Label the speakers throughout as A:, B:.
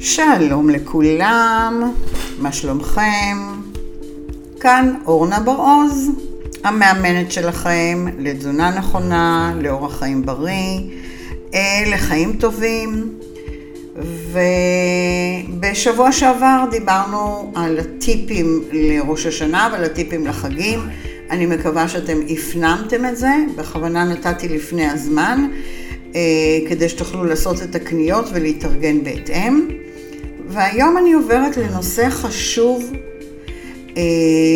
A: שלום לכולם, מה שלומכם? כאן אורנה בר-עוז, המאמנת שלכם לתזונה נכונה, לאורח חיים בריא, אה, לחיים טובים. ובשבוע שעבר דיברנו על הטיפים לראש השנה ועל הטיפים לחגים. אני מקווה שאתם הפנמתם את זה, בכוונה נתתי לפני הזמן, אה, כדי שתוכלו לעשות את הקניות ולהתארגן בהתאם. והיום אני עוברת לנושא חשוב, אה,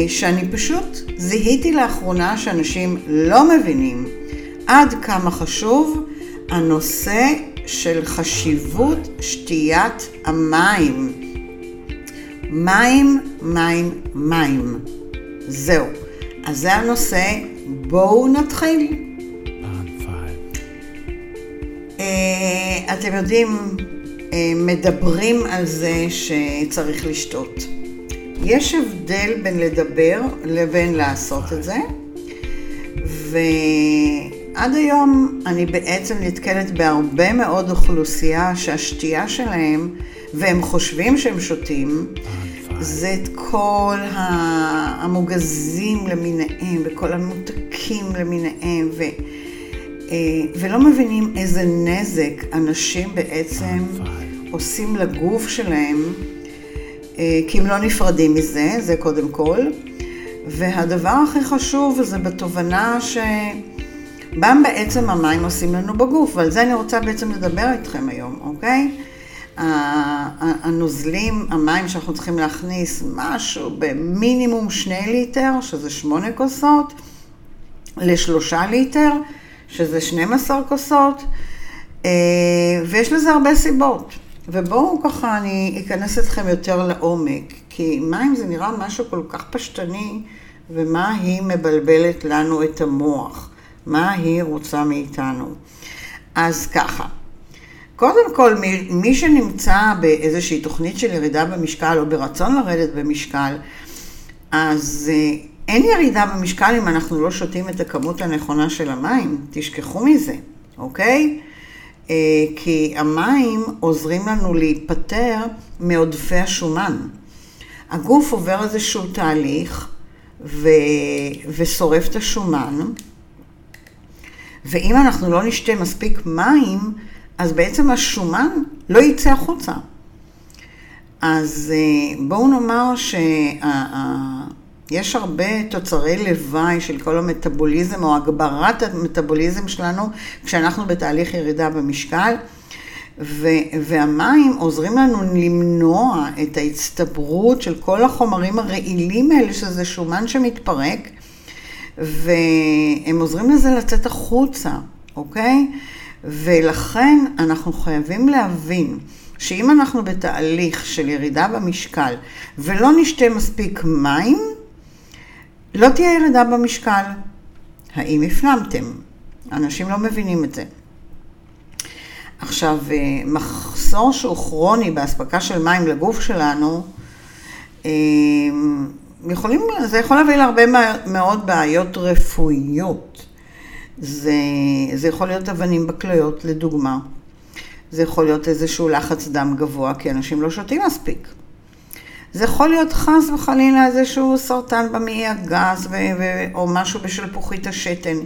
A: שאני פשוט זיהיתי לאחרונה שאנשים לא מבינים עד כמה חשוב הנושא של חשיבות שתיית המים. מים, מים, מים. זהו. אז זה הנושא, בואו נתחיל. אה, אתם יודעים, מדברים על זה שצריך לשתות. יש הבדל בין לדבר לבין לעשות את זה, ועד היום אני בעצם נתקלת בהרבה מאוד אוכלוסייה שהשתייה שלהם, והם חושבים שהם שותים, זה את כל המוגזים למיניהם וכל המותקים למיניהם, ו, אה, ולא מבינים איזה נזק אנשים בעצם עושים לגוף שלהם, אה, כי הם לא נפרדים מזה, זה קודם כל. והדבר הכי חשוב זה בתובנה שמה בעצם המים עושים לנו בגוף, ועל זה אני רוצה בעצם לדבר איתכם היום, אוקיי? הנוזלים, המים שאנחנו צריכים להכניס, משהו במינימום שני ליטר, שזה שמונה כוסות, לשלושה ליטר, שזה 12 כוסות, אה, ויש לזה הרבה סיבות. ובואו ככה אני אכנס אתכם יותר לעומק, כי מים זה נראה משהו כל כך פשטני, ומה היא מבלבלת לנו את המוח, מה היא רוצה מאיתנו. אז ככה, קודם כל, מי, מי שנמצא באיזושהי תוכנית של ירידה במשקל או ברצון לרדת במשקל, אז אה, אין ירידה במשקל אם אנחנו לא שותים את הכמות הנכונה של המים, תשכחו מזה, אוקיי? אה, כי המים עוזרים לנו להיפטר מעודפי השומן. הגוף עובר איזשהו תהליך ו... ושורף את השומן, ואם אנחנו לא נשתה מספיק מים, אז בעצם השומן לא יצא החוצה. אז אה, בואו נאמר שיש הרבה תוצרי לוואי של כל המטאבוליזם או הגברת המטאבוליזם שלנו כשאנחנו בתהליך ירידה במשקל. ו- והמים עוזרים לנו למנוע את ההצטברות של כל החומרים הרעילים האלה, שזה שומן שמתפרק, והם עוזרים לזה לצאת החוצה, אוקיי? ולכן אנחנו חייבים להבין שאם אנחנו בתהליך של ירידה במשקל ולא נשתה מספיק מים, לא תהיה ירידה במשקל. האם הפנמתם? אנשים לא מבינים את זה. עכשיו, אה, מחסור שהוא כרוני באספקה של מים לגוף שלנו, אה, יכולים, זה יכול להביא להרבה מאוד בעיות רפואיות. זה, זה יכול להיות אבנים בכליות, לדוגמה. זה יכול להיות איזשהו לחץ דם גבוה, כי אנשים לא שותים מספיק. זה יכול להיות חס וחלילה איזשהו סרטן במעי הגס ו- ו- או משהו בשלפוחית השתן.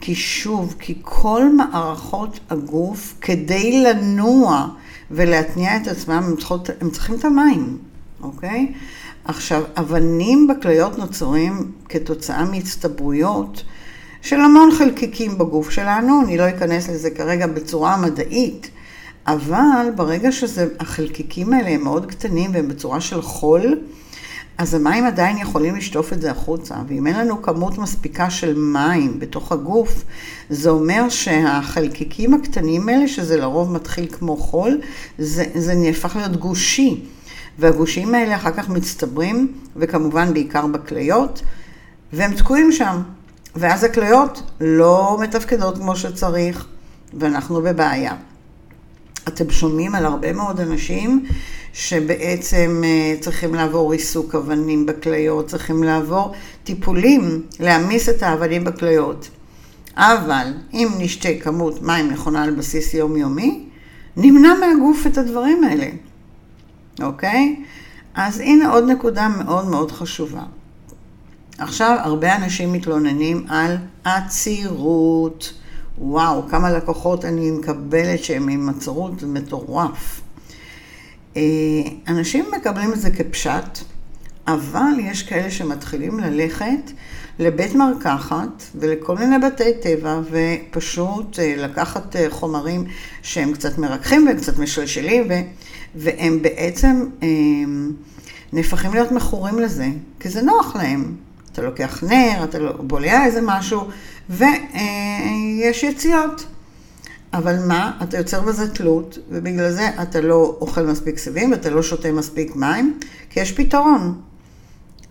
A: כי שוב, כי כל מערכות הגוף, כדי לנוע ולהתניע את עצמם, הם, צריכות, הם צריכים את המים, אוקיי? עכשיו, אבנים בכליות נוצרים כתוצאה מהצטברויות של המון חלקיקים בגוף שלנו, אני לא אכנס לזה כרגע בצורה מדעית, אבל ברגע שהחלקיקים האלה הם מאוד קטנים והם בצורה של חול, אז המים עדיין יכולים לשטוף את זה החוצה, ואם אין לנו כמות מספיקה של מים בתוך הגוף, זה אומר שהחלקיקים הקטנים האלה, שזה לרוב מתחיל כמו חול, זה, זה נהפך להיות גושי, והגושים האלה אחר כך מצטברים, וכמובן בעיקר בכליות, והם תקועים שם. ואז הכליות לא מתפקדות כמו שצריך, ואנחנו בבעיה. אתם שומעים על הרבה מאוד אנשים שבעצם אה, צריכים לעבור ריסוק אבנים בכליות, צריכים לעבור טיפולים להעמיס את האבנים בכליות. אבל אם נשתה כמות מים נכונה על בסיס יומיומי, נמנע מהגוף את הדברים האלה. אוקיי? אז הנה עוד נקודה מאוד מאוד חשובה. עכשיו, הרבה אנשים מתלוננים על עצירות. וואו, כמה לקוחות אני מקבלת שהם עם עצרות, זה מטורף. אה, אנשים מקבלים את זה כפשט, אבל יש כאלה שמתחילים ללכת לבית מרקחת ולכל מיני בתי טבע ופשוט אה, לקחת אה, חומרים שהם קצת מרככים וקצת משלשלים והם בעצם נהפכים להיות מכורים לזה, כי זה נוח להם. אתה לוקח נר, אתה לא, בולע איזה משהו, ויש יציאות. אבל מה, אתה יוצר בזה תלות, ובגלל זה אתה לא אוכל מספיק סיבים ואתה לא שותה מספיק מים, כי יש פתרון.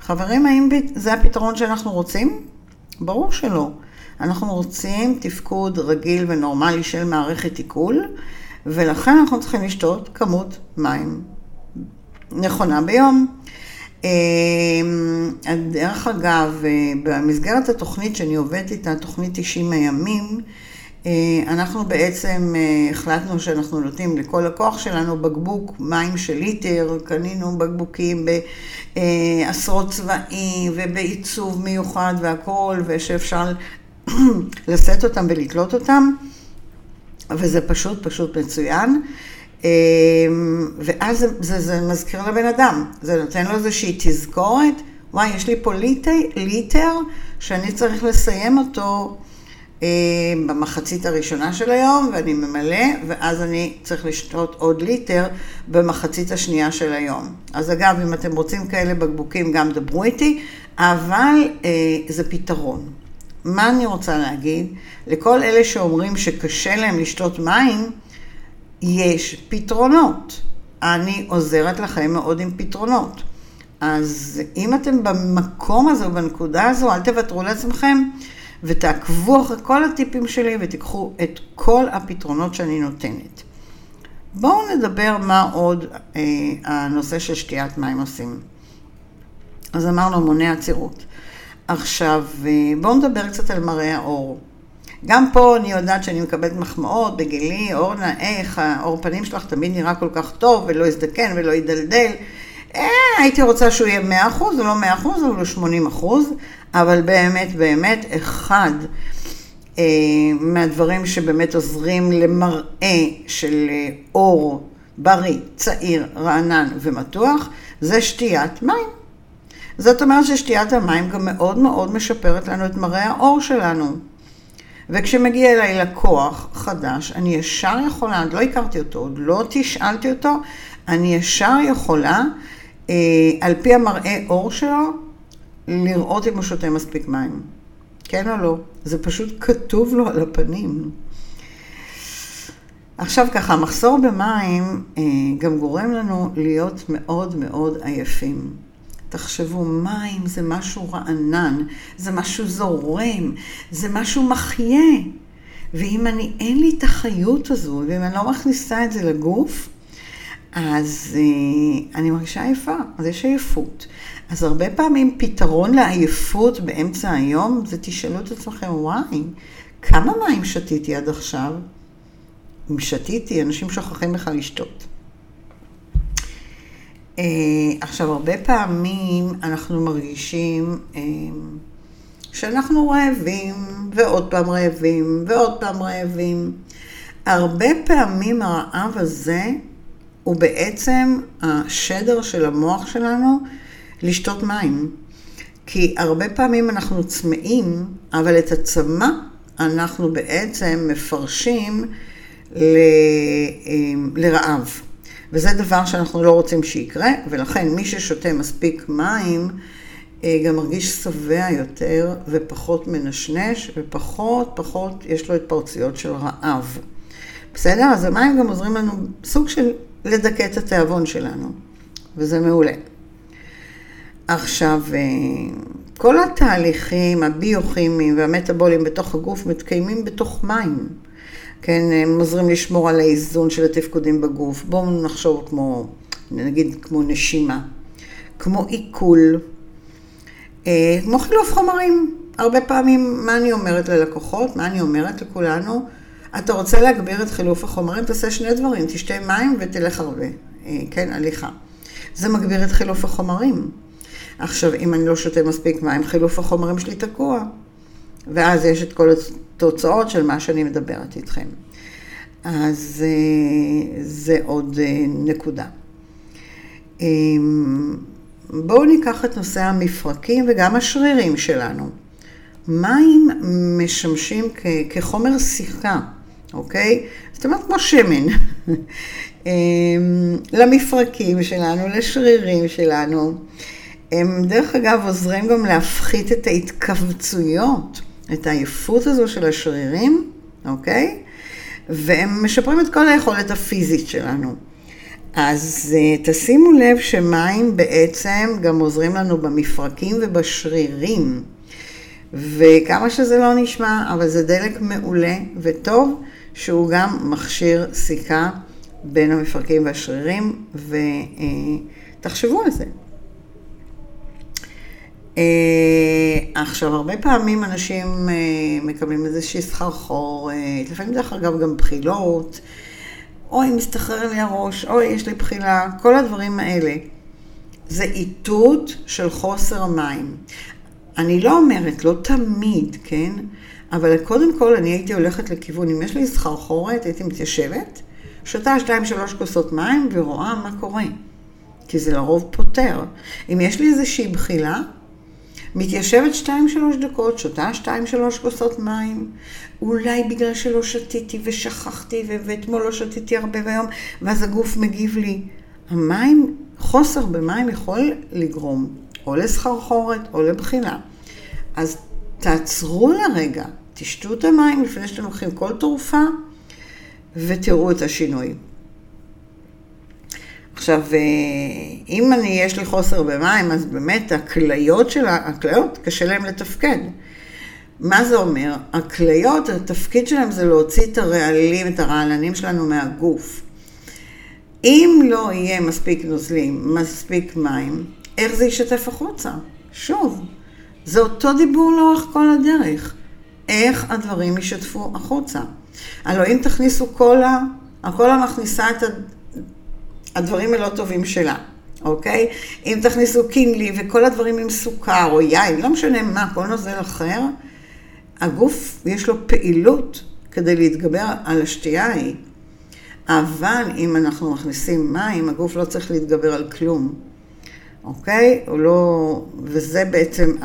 A: חברים, האם זה הפתרון שאנחנו רוצים? ברור שלא. אנחנו רוצים תפקוד רגיל ונורמלי של מערכת עיכול, ולכן אנחנו צריכים לשתות כמות מים נכונה ביום. אמ, דרך אגב, אה, במסגרת התוכנית שאני עובדת איתה, תוכנית 90 הימים, אה, אנחנו בעצם אה, החלטנו שאנחנו נותנים לכל לקוח שלנו בקבוק מים של ליטר, קנינו בקבוקים בעשרות צבעים ובעיצוב מיוחד והכול, ושאפשר לשאת אותם ולתלות אותם, וזה פשוט פשוט מצוין. אמ, ואז זה, זה, זה מזכיר לבן אדם, זה נותן לו איזושהי תזכורת, וואי, יש לי פה ליטר, ליטר שאני צריך לסיים אותו אה, במחצית הראשונה של היום, ואני ממלא, ואז אני צריך לשתות עוד ליטר במחצית השנייה של היום. אז אגב, אם אתם רוצים כאלה בקבוקים, גם דברו איתי, אבל אה, זה פתרון. מה אני רוצה להגיד? לכל אלה שאומרים שקשה להם לשתות מים, יש פתרונות. אני עוזרת לכם מאוד עם פתרונות. אז אם אתם במקום הזה בנקודה הזו, אל תוותרו לעצמכם ותעקבו אחרי כל הטיפים שלי ותיקחו את כל הפתרונות שאני נותנת. בואו נדבר מה עוד אה, הנושא של שתיית מים עושים. אז אמרנו מונע עצירות. עכשיו, אה, בואו נדבר קצת על מראה האור. גם פה אני יודעת שאני מקבלת מחמאות בגילי, אורנה, איך האור פנים שלך תמיד נראה כל כך טוב, ולא יזדקן ולא ידלדל. אה, הייתי רוצה שהוא יהיה 100%, זה לא 100%, אבל הוא 80%, אבל באמת, באמת, אחד אה, מהדברים שבאמת עוזרים למראה של אה, אור בריא, צעיר, רענן ומתוח, זה שתיית מים. זאת אומרת ששתיית המים גם מאוד מאוד משפרת לנו את מראה האור שלנו. וכשמגיע אליי לקוח חדש, אני ישר יכולה, עוד לא הכרתי אותו, עוד לא תשאלתי אותו, אני ישר יכולה, אה, על פי המראה אור שלו, לראות אם הוא שותה מספיק מים. כן או לא? זה פשוט כתוב לו על הפנים. עכשיו ככה, מחסור במים אה, גם גורם לנו להיות מאוד מאוד עייפים. תחשבו, מים זה משהו רענן, זה משהו זורם, זה משהו מחיה. ואם אני, אין לי את החיות הזו, ואם אני לא מכניסה את זה לגוף, אז אה, אני מרגישה עייפה, אז יש עייפות. אז הרבה פעמים פתרון לעייפות באמצע היום, זה תשאלו את עצמכם, וואי, כמה מים שתיתי עד עכשיו? אם שתיתי, אנשים שוכחים בכלל לשתות. אה, עכשיו, הרבה פעמים אנחנו מרגישים אה, שאנחנו רעבים, ועוד פעם רעבים, ועוד פעם רעבים. הרבה פעמים הרעב הזה הוא בעצם השדר של המוח שלנו לשתות מים. כי הרבה פעמים אנחנו צמאים, אבל את הצמא אנחנו בעצם מפרשים ל... אה, לרעב. וזה דבר שאנחנו לא רוצים שיקרה, ולכן מי ששותה מספיק מים, אה, גם מרגיש שבע יותר ופחות מנשנש, ופחות פחות יש לו התפרצויות של רעב. בסדר? אז המים גם עוזרים לנו סוג של לדכא את התיאבון שלנו, וזה מעולה. עכשיו, אה, כל התהליכים הביוכימיים והמטאבוליים בתוך הגוף מתקיימים בתוך מים. כן, הם עוזרים לשמור על האיזון של התפקודים בגוף. בואו נחשוב כמו, נגיד, כמו נשימה, כמו עיכול, אה, כמו חילוף חומרים. הרבה פעמים, מה אני אומרת ללקוחות, מה אני אומרת לכולנו? אתה רוצה להגביר את חילוף החומרים, תעשה שני דברים, תשתה מים ותלך הרבה, אה, כן, הליכה. זה מגביר את חילוף החומרים. עכשיו, אם אני לא שותה מספיק מים, חילוף החומרים שלי תקוע. ואז יש את כל התוצאות של מה שאני מדברת איתכם. אז אה, זה עוד אה, נקודה. אמ, בואו ניקח את נושא המפרקים וגם השרירים שלנו. מים משמשים כחומר שיחה, אוקיי? זאת אומרת כמו שמן. אמ, למפרקים שלנו, לשרירים שלנו. הם דרך אגב עוזרים גם להפחית את ההתכווצויות, את העייפות הזו של השרירים, אוקיי? והם משפרים את כל היכולת הפיזית שלנו. אז אה, תשימו לב שמים בעצם גם עוזרים לנו במפרקים ובשרירים. וכמה שזה לא נשמע, אבל זה דלק מעולה וטוב, שהוא גם מכשיר סיכה בין המפרקים והשרירים, ותחשבו על זה. אה, עכשיו, הרבה פעמים אנשים אה, מקבלים איזושהי סחרחורת, לפעמים דרך אגב גם בחילות, אוי, מסתחרר לי הראש, אוי, יש לי בחילה, כל הדברים האלה. זה איתות של חוסר המים. אני לא אומרת, לא תמיד, כן? אבל קודם כל אני הייתי הולכת לכיוון, אם יש לי סחרחורת, הייתי מתיישבת, שותה שתיים שלוש כוסות מים ורואה מה קורה. כי זה לרוב פותר. אם יש לי איזושהי בחילה, מתיישבת שתיים שלוש דקות, שותה שתיים שלוש כוסות מים, אולי בגלל שלא שתיתי ושכחתי ואתמול לא שתיתי הרבה והיום, ואז הגוף מגיב לי. המים, חוסר במים יכול לגרום או לסחרחורת או לבחילה. אז תעצרו לרגע, תשתו את המים לפני שאתם לוקחים כל תרופה ותראו את השינוי. עכשיו, אה, אם אני, יש לי חוסר במים, אז באמת הכליות של הכליות, קשה להם לתפקד. מה זה אומר? הכליות, התפקיד שלהם זה להוציא את הרעלים, את הרעלנים שלנו מהגוף. אם לא יהיה מספיק נוזלים, מספיק מים, איך זה יישטף החוצה? שוב, זה אותו דיבור לאורך כל הדרך. איך הדברים יישטפו החוצה. הלוא אם תכניסו קולה, הקולה מכניסה את הדברים הלא טובים שלה, אוקיי? אם תכניסו קינלי וכל הדברים עם סוכר או יין, לא משנה מה, כל נוזל אחר, הגוף יש לו פעילות כדי להתגבר על השתייה ההיא. אבל אם אנחנו מכניסים מים, הגוף לא צריך להתגבר על כלום. אוקיי? הוא לא... וזה בעצם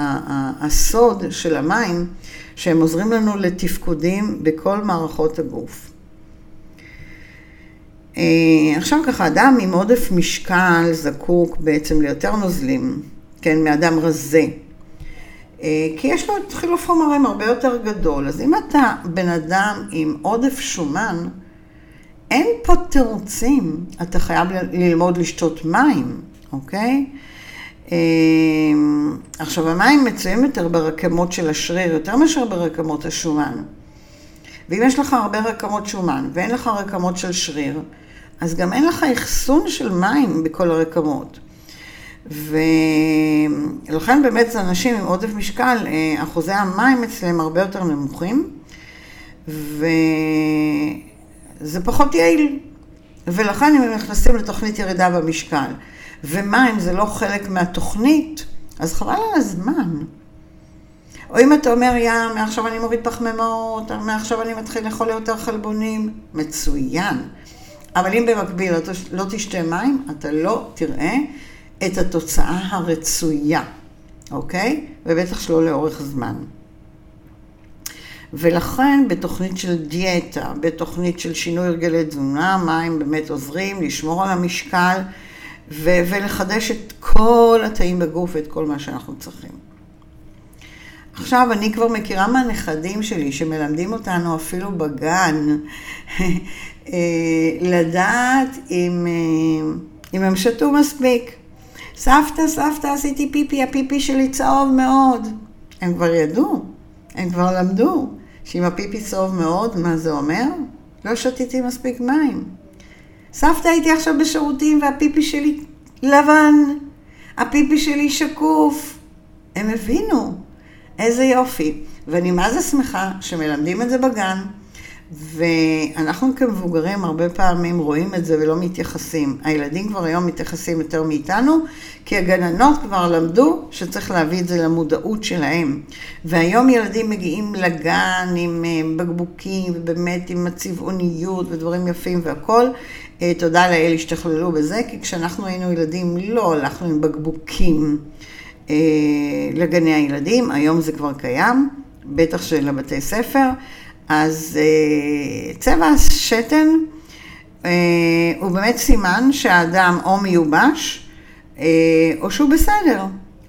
A: הסוד של המים, שהם עוזרים לנו לתפקודים בכל מערכות הגוף. אה, עכשיו ככה, אדם עם עודף משקל זקוק בעצם ליותר נוזלים, כן, מאדם רזה. אה, כי יש לו את חילוף חומרים הרבה יותר גדול. אז אם אתה בן אדם עם עודף שומן, אין פה תירוצים, אתה חייב ללמוד לשתות מים, אוקיי? אמ, עכשיו, המים מצויים יותר ברקמות של השריר, יותר מאשר ברקמות השומן. ואם יש לך הרבה רקמות שומן ואין לך רקמות של שריר, אז גם אין לך אחסון של מים בכל הרקמות. ולכן באמת אנשים עם עודף משקל, אה, אחוזי המים אצלם הרבה יותר נמוכים, וזה פחות יעיל. ולכן אם הם נכנסים לתוכנית ירידה במשקל, ומים זה לא חלק מהתוכנית, אז חבל על הזמן. או אם אתה אומר, יא, מעכשיו אני מוריד פחמימות, מעכשיו אני מתחיל לאכול יותר חלבונים, מצוין. אבל אם במקביל לא, לא תשתה מים, אתה לא תראה את התוצאה הרצויה, אוקיי? ובטח שלא לאורך זמן. ולכן בתוכנית של דיאטה, בתוכנית של שינוי הרגלי תזונה, מים באמת עוזרים לשמור על המשקל ו- ולחדש את כל התאים בגוף ואת כל מה שאנחנו צריכים. עכשיו, אני כבר מכירה מהנכדים שלי שמלמדים אותנו אפילו בגן, אה, לדעת אם, אה, אם הם שתו מספיק. סבתא, סבתא, עשיתי פיפי, הפיפי שלי צהוב מאוד. הם כבר ידעו, הם כבר למדו שאם הפיפי צהוב מאוד, מה זה אומר? לא שתיתי מספיק מים. סבתא הייתי עכשיו בשירותים והפיפי שלי לבן, הפיפי שלי שקוף. הם הבינו, איזה יופי. ואני מה זה שמחה שמלמדים את זה בגן, ואנחנו כמבוגרים הרבה פעמים רואים את זה ולא מתייחסים. הילדים כבר היום מתייחסים יותר מאיתנו, כי הגננות כבר למדו שצריך להביא את זה למודעות שלהם. והיום ילדים מגיעים לגן עם אה, בקבוקים, ובאמת עם הצבעוניות ודברים יפים והכול. אה, תודה לאל השתכללו בזה, כי כשאנחנו היינו ילדים לא הלכנו עם בקבוקים לגני הילדים, היום זה כבר קיים, בטח של הבתי ספר. אז אה, צבע השתן אה, הוא באמת סימן שהאדם או מיובש אה, או שהוא בסדר.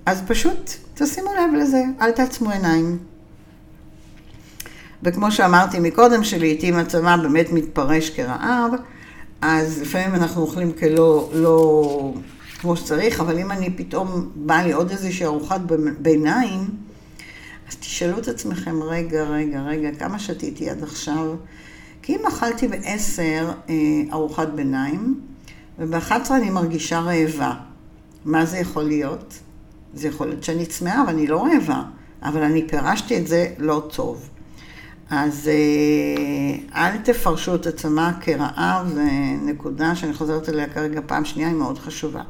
A: אז פשוט תשימו לב לזה, אל תעצמו עיניים. וכמו שאמרתי מקודם, שלעיתים הצבא באמת מתפרש כרעב, אז לפעמים אנחנו אוכלים כלא, לא כמו שצריך, אבל אם אני פתאום, באה לי עוד איזושהי ארוחת ביניים, אז תשאלו את עצמכם, רגע, רגע, רגע, כמה שתיתי עד עכשיו? כי אם אכלתי בעשר אה, ארוחת ביניים, וב-11 אני מרגישה רעבה, מה זה יכול להיות? זה יכול להיות שאני צמאה, אבל אני לא רעבה, אבל אני פירשתי את זה לא טוב. אז אה, אל תפרשו את הצמא כרעב, זו נקודה שאני חוזרת אליה כרגע פעם שנייה, היא מאוד חשובה.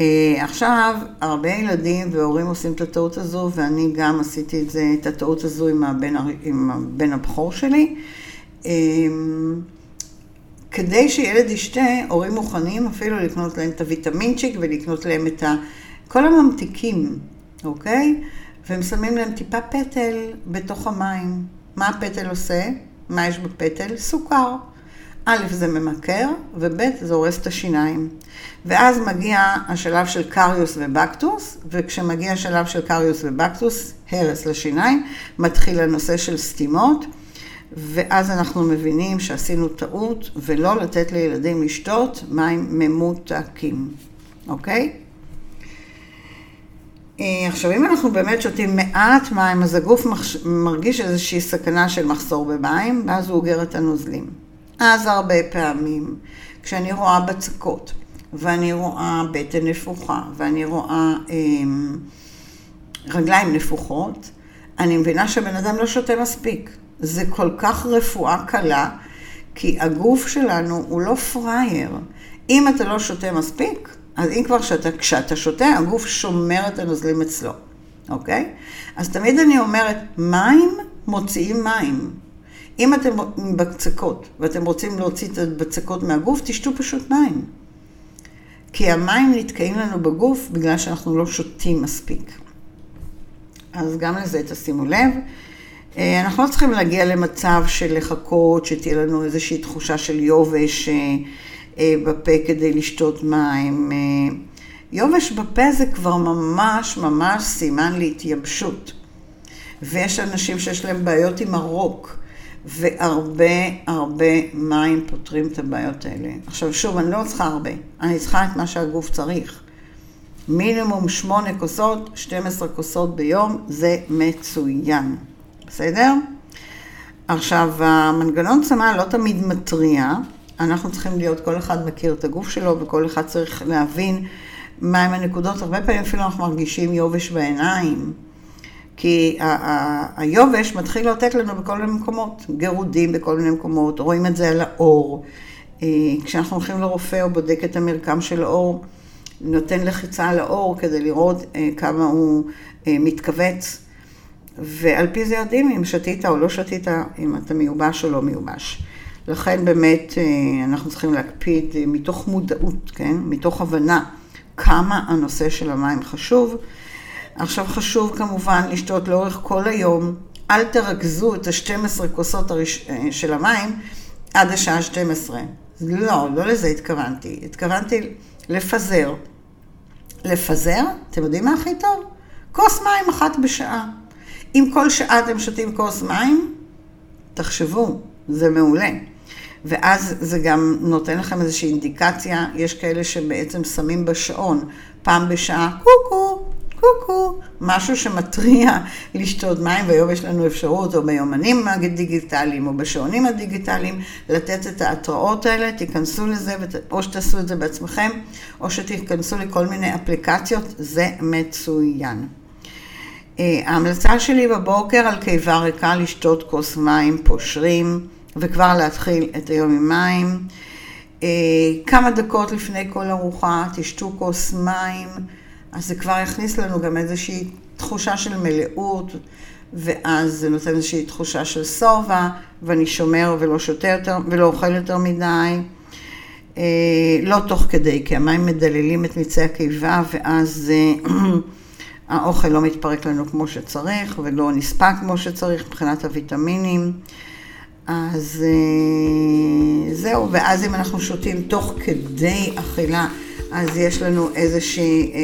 A: אה, עכשיו, הרבה ילדים והורים עושים את הטעות הזו, ואני גם עשיתי את זה, את הטעות הזו עם הבן, עם הבן הבכור שלי. אה, כדי שילד ישתה, הורים מוכנים אפילו לקנות להם את הוויטמינצ'יק ולקנות להם את ה... כל הממתיקים, אוקיי? והם שמים להם טיפה פטל בתוך המים. מה הפטל עושה? מה יש בפטל? סוכר. א', זה ממכר, וב', זה הורס את השיניים. ואז מגיע השלב של קריוס ובקטוס, וכשמגיע השלב של קריוס ובקטוס, הרס לשיניים, מתחיל הנושא של סתימות, ואז אנחנו מבינים שעשינו טעות, ולא לתת לילדים לשתות מים ממותקים, אוקיי? אה, עכשיו, אם אנחנו באמת שותים מעט מים, אז הגוף מרגיש איזושהי סכנה של מחסור במים, ואז הוא אוגר את הנוזלים. אז הרבה פעמים, כשאני רואה בצקות, ואני רואה בטן נפוחה, ואני רואה אה, רגליים נפוחות, אני מבינה שבן אדם לא שותה מספיק. זה כל כך רפואה קלה, כי הגוף שלנו הוא לא פראייר. אם אתה לא שותה מספיק, אז אם כבר שאתה, כשאתה שותה, הגוף שומר את הנוזלים אצלו, אוקיי? אז תמיד אני אומרת, מים מוציאים מים. אם אתם בצקות ואתם רוצים להוציא את הבצקות מהגוף, תשתו פשוט מים. כי המים נתקעים לנו בגוף בגלל שאנחנו לא שותים מספיק. אז גם לזה תשימו לב. אה, אנחנו לא צריכים להגיע למצב של לחכות, שתהיה לנו איזושהי תחושה של יובש אה, אה, בפה כדי לשתות מים. יובש בפה זה כבר ממש ממש סימן להתייבשות. ויש אנשים שיש להם בעיות עם הרוק. והרבה הרבה מים פותרים את הבעיות האלה. עכשיו שוב, אני לא צריכה הרבה, אני צריכה את מה שהגוף צריך. מינימום שמונה כוסות, 12 כוסות ביום, זה מצוין, בסדר? עכשיו, המנגנון צמא לא תמיד מתריע, אנחנו צריכים להיות, כל אחד מכיר את הגוף שלו וכל אחד צריך להבין מהם הנקודות. הרבה פעמים אפילו אנחנו מרגישים יובש בעיניים. כי היובש מתחיל לאותת לנו בכל מיני מקומות, גירודים בכל מיני מקומות, רואים את זה על האור. אה, כשאנחנו הולכים לרופא, הוא בודק את המרקם של האור, נותן לחיצה על האור כדי לראות אה, כמה הוא אה, מתכווץ. ועל פי זה יודעים אם שתית או לא שתית, אם אתה מיובש או לא מיובש. לכן באמת אנחנו צריכים להקפיד מתוך מודעות, כן? מתוך הבנה כמה הנושא של המים חשוב. עכשיו חשוב כמובן לשתות לאורך כל היום. אל תרכזו את ה-12 כוסות הראש... אה, של המים עד השעה 12. לא, לא לזה התכוונתי. התכוונתי לפזר. לפזר, אתם יודעים מה הכי טוב? כוס מים אחת בשעה. אם כל שעה אתם שותים כוס מים, תחשבו, זה מעולה. ואז זה גם נותן לכם איזושהי אינדיקציה, יש כאלה שבעצם שמים בשעון, פעם בשעה, קוקו, קוקו, משהו שמתריע לשתות מים, והיום יש לנו אפשרות, או ביומנים הדיגיטליים, או בשעונים הדיגיטליים, לתת את ההתראות האלה, תיכנסו לזה, או שתעשו את זה בעצמכם, או שתיכנסו לכל מיני אפליקציות, זה מצוין. אה, ההמלצה שלי בבוקר על קיבה ריקה לשתות כוס מים פושרים וכבר להתחיל את היום עם מים. אה, כמה דקות לפני כל ארוחה תשתו כוס מים, אז זה כבר יכניס לנו גם איזושהי תחושה של מלאות, ואז זה נותן איזושהי תחושה של שובע, ואני שומר ולא שותה יותר ולא אוכל יותר מדי. אה, לא תוך כדי, כי המים מדללים את מיצי הקיבה, ואז האוכל לא מתפרק לנו כמו שצריך, ולא נספק כמו שצריך מבחינת הוויטמינים. אז אה, זהו, ואז אם אנחנו שותים תוך כדי אכילה, אז יש לנו איזושהי, אה,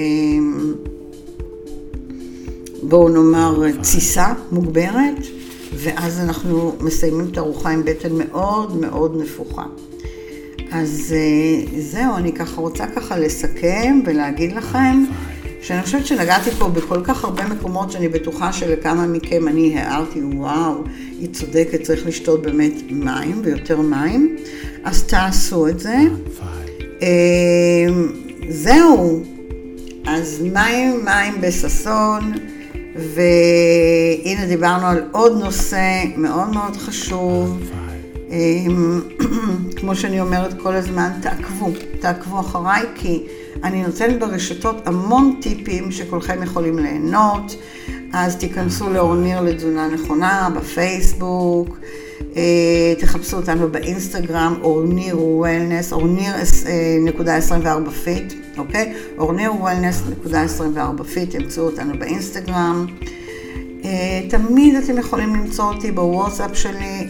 A: בואו נאמר, תסיסה מוגברת, ואז אנחנו מסיימים את הארוחה עם בטן מאוד מאוד נפוחה. אז אה, זהו, אני ככה רוצה ככה לסכם ולהגיד לכם שאני חושבת שנגעתי פה בכל כך הרבה מקומות שאני בטוחה שלכמה מכם אני הערתי, וואו, היא צודקת, צריך לשתות באמת מים ויותר מים, אז תעשו את זה. אמ, זהו, אז מים, מים בששון, והנה דיברנו על עוד נושא מאוד מאוד חשוב. אמ, כמו שאני אומרת כל הזמן, תעקבו, תעקבו אחריי, כי אני נותנת ברשתות המון טיפים שכולכם יכולים ליהנות, אז תיכנסו לאורניר לתזונה נכונה בפייסבוק, תחפשו אותנו באינסטגרם, אורניר wellness, אורניר אה, נקודה 24 fit, אוקיי? אורניר wellness נקודה 24 fit, תמצאו אותנו באינסטגרם. אה, תמיד אתם יכולים למצוא אותי בוואטסאפ שלי,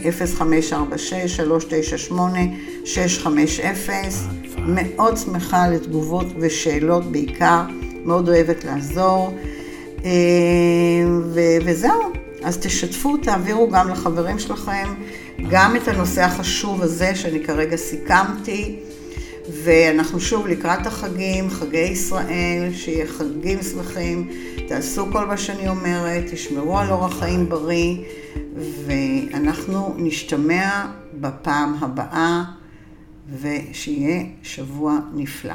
A: 0546-398-650. מאוד שמחה לתגובות ושאלות בעיקר, מאוד אוהבת לעזור. אה, וזהו, אז תשתפו, תעבירו גם לחברים שלכם, גם את הנושא החשוב הזה שאני כרגע סיכמתי. ואנחנו שוב לקראת החגים, חגי ישראל, שיהיה חגים שמחים, תעשו כל מה שאני אומרת, תשמרו על אורח חיים בריא, ואנחנו נשתמע בפעם הבאה. ושיהיה שבוע נפלא.